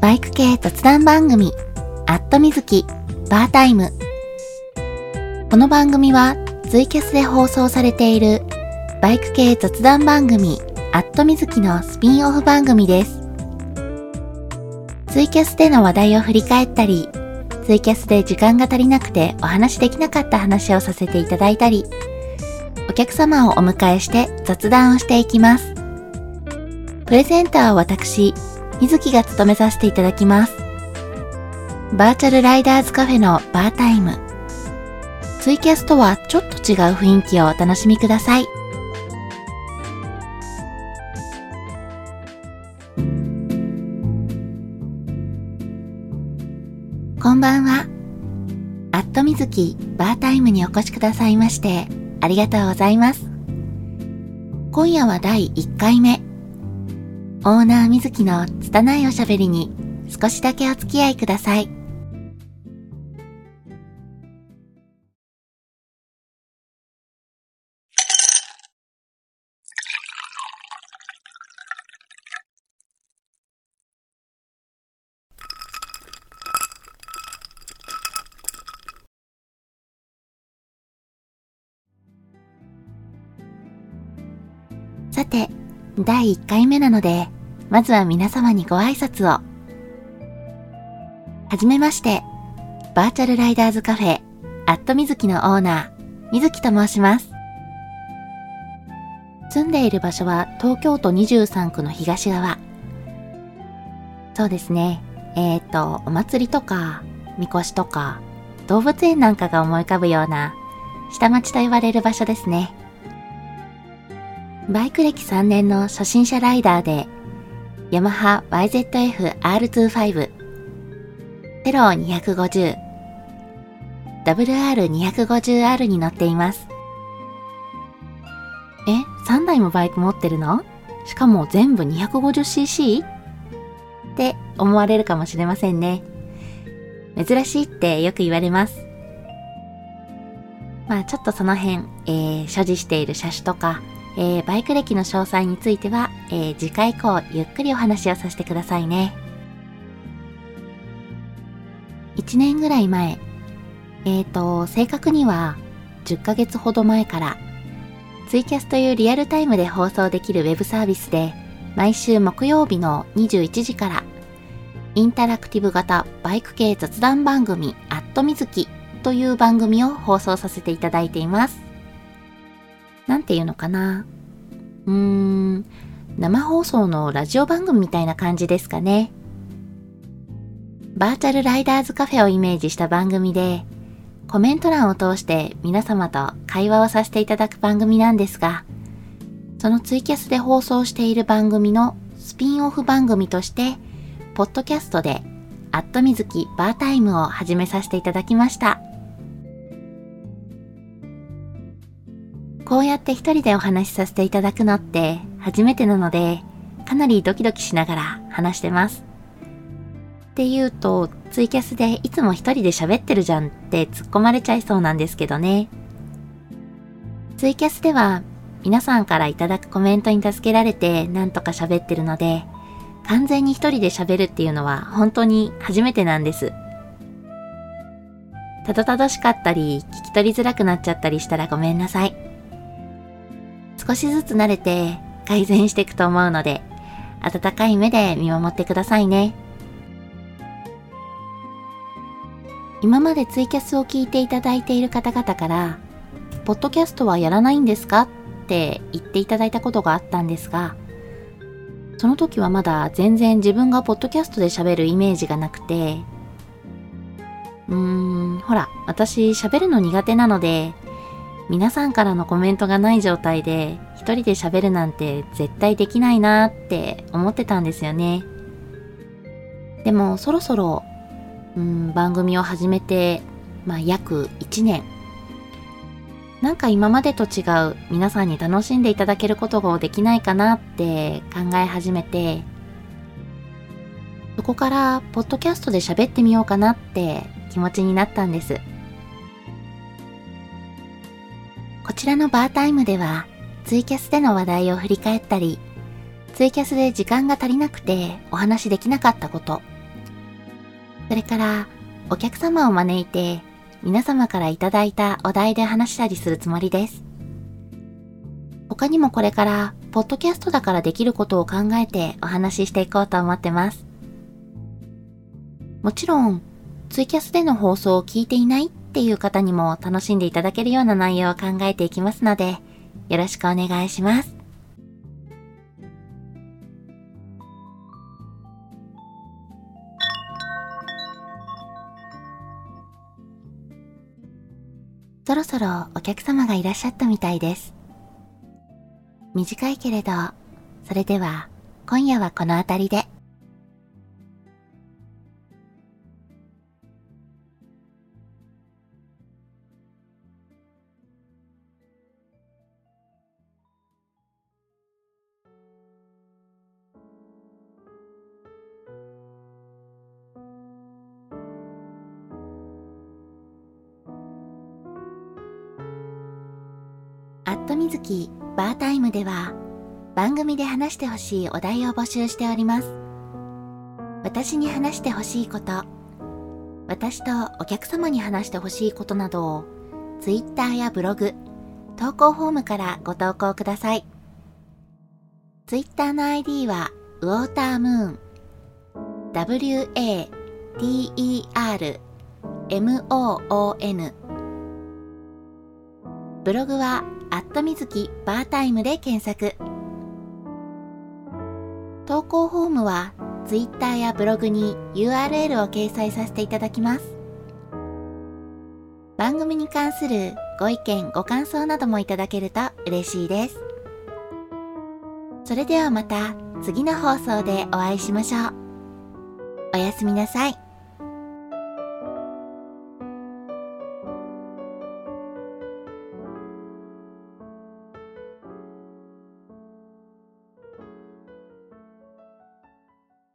バイク系雑談番組、アットみずき、バータイム。この番組はツイキャスで放送されているバイク系雑談番組、アットみずきのスピンオフ番組です。ツイキャスでの話題を振り返ったり、ツイキャスで時間が足りなくてお話できなかった話をさせていただいたり、お客様をお迎えして雑談をしていきます。プレゼンターは私、水木が務めさせていただきます。バーチャルライダーズカフェのバータイム。ツイキャスとはちょっと違う雰囲気をお楽しみください。こんばんは。アットみずきバータイムにお越しくださいまして、ありがとうございます。今夜は第1回目。オーナーみずきの拙いおしゃべりに少しだけお付き合いください。さて、第1回目なので、まずは皆様にご挨拶を。はじめまして、バーチャルライダーズカフェ、アットみずきのオーナー、みずきと申します。住んでいる場所は東京都23区の東側。そうですね。えっ、ー、と、お祭りとか、みこしとか、動物園なんかが思い浮かぶような、下町と言われる場所ですね。バイク歴3年の初心者ライダーで、ヤマハ YZF-R25、テロ250、WR250R に乗っています。え、3台もバイク持ってるの？しかも全部 250cc? って思われるかもしれませんね。珍しいってよく言われます。まあちょっとその辺、えー、所持している車種とか、えー、バイク歴の詳細については、えー、次回以降ゆっくりお話をさせてくださいね。1年ぐらい前、えーと、正確には10ヶ月ほど前から、ツイキャスというリアルタイムで放送できるウェブサービスで、毎週木曜日の21時から、インタラクティブ型バイク系雑談番組、アットみずきという番組を放送させていただいています。なんていうのかなうーん、生放送のラジオ番組みたいな感じですかね。バーチャルライダーズカフェをイメージした番組で、コメント欄を通して皆様と会話をさせていただく番組なんですが、そのツイキャスで放送している番組のスピンオフ番組として、ポッドキャストで、アットみずきバータイムを始めさせていただきました。こうやって一人でお話しさせていただくのって初めてなので、かなりドキドキしながら話してます。って言うと、ツイキャスでいつも一人で喋ってるじゃんって突っ込まれちゃいそうなんですけどね。ツイキャスでは皆さんからいただくコメントに助けられてなんとか喋ってるので、完全に一人で喋るっていうのは本当に初めてなんです。たどたどしかったり、聞き取りづらくなっちゃったりしたらごめんなさい。少しずつ慣れて改善していくと思うので、温かい目で見守ってくださいね。今までツイキャスを聞いていただいている方々から、ポッドキャストはやらないんですかって言っていただいたことがあったんですが、その時はまだ全然自分がポッドキャストで喋るイメージがなくて、うーん、ほら、私喋るの苦手なので、皆さんからのコメントがない状態で一人で喋るなんて絶対できないなって思ってたんですよね。でもそろそろ、うん、番組を始めて、まあ約1年。なんか今までと違う皆さんに楽しんでいただけることができないかなって考え始めて、そこからポッドキャストで喋ってみようかなって気持ちになったんです。こちらのバータイムではツイキャスでの話題を振り返ったり、ツイキャスで時間が足りなくてお話できなかったこと、それからお客様を招いて皆様からいただいたお題で話したりするつもりです。他にもこれからポッドキャストだからできることを考えてお話ししていこうと思ってます。もちろん、ツイキャスでの放送を聞いていないっていう方にも楽しんでいただけるような内容を考えていきますので、よろしくお願いします。そろそろお客様がいらっしゃったみたいです。短いけれど、それでは今夜はこの辺りで。ットみずきバータイムでは番組で話してほしいお題を募集しております。私に話してほしいこと、私とお客様に話してほしいことなどを Twitter やブログ、投稿フォームからご投稿ください。Twitter の ID はウォータームーン w-a-t-e-r-m-o-o-n ブログはアットみずきバータイムで検索。投稿フォームは Twitter やブログに URL を掲載させていただきます。番組に関するご意見、ご感想などもいただけると嬉しいです。それではまた次の放送でお会いしましょう。おやすみなさい。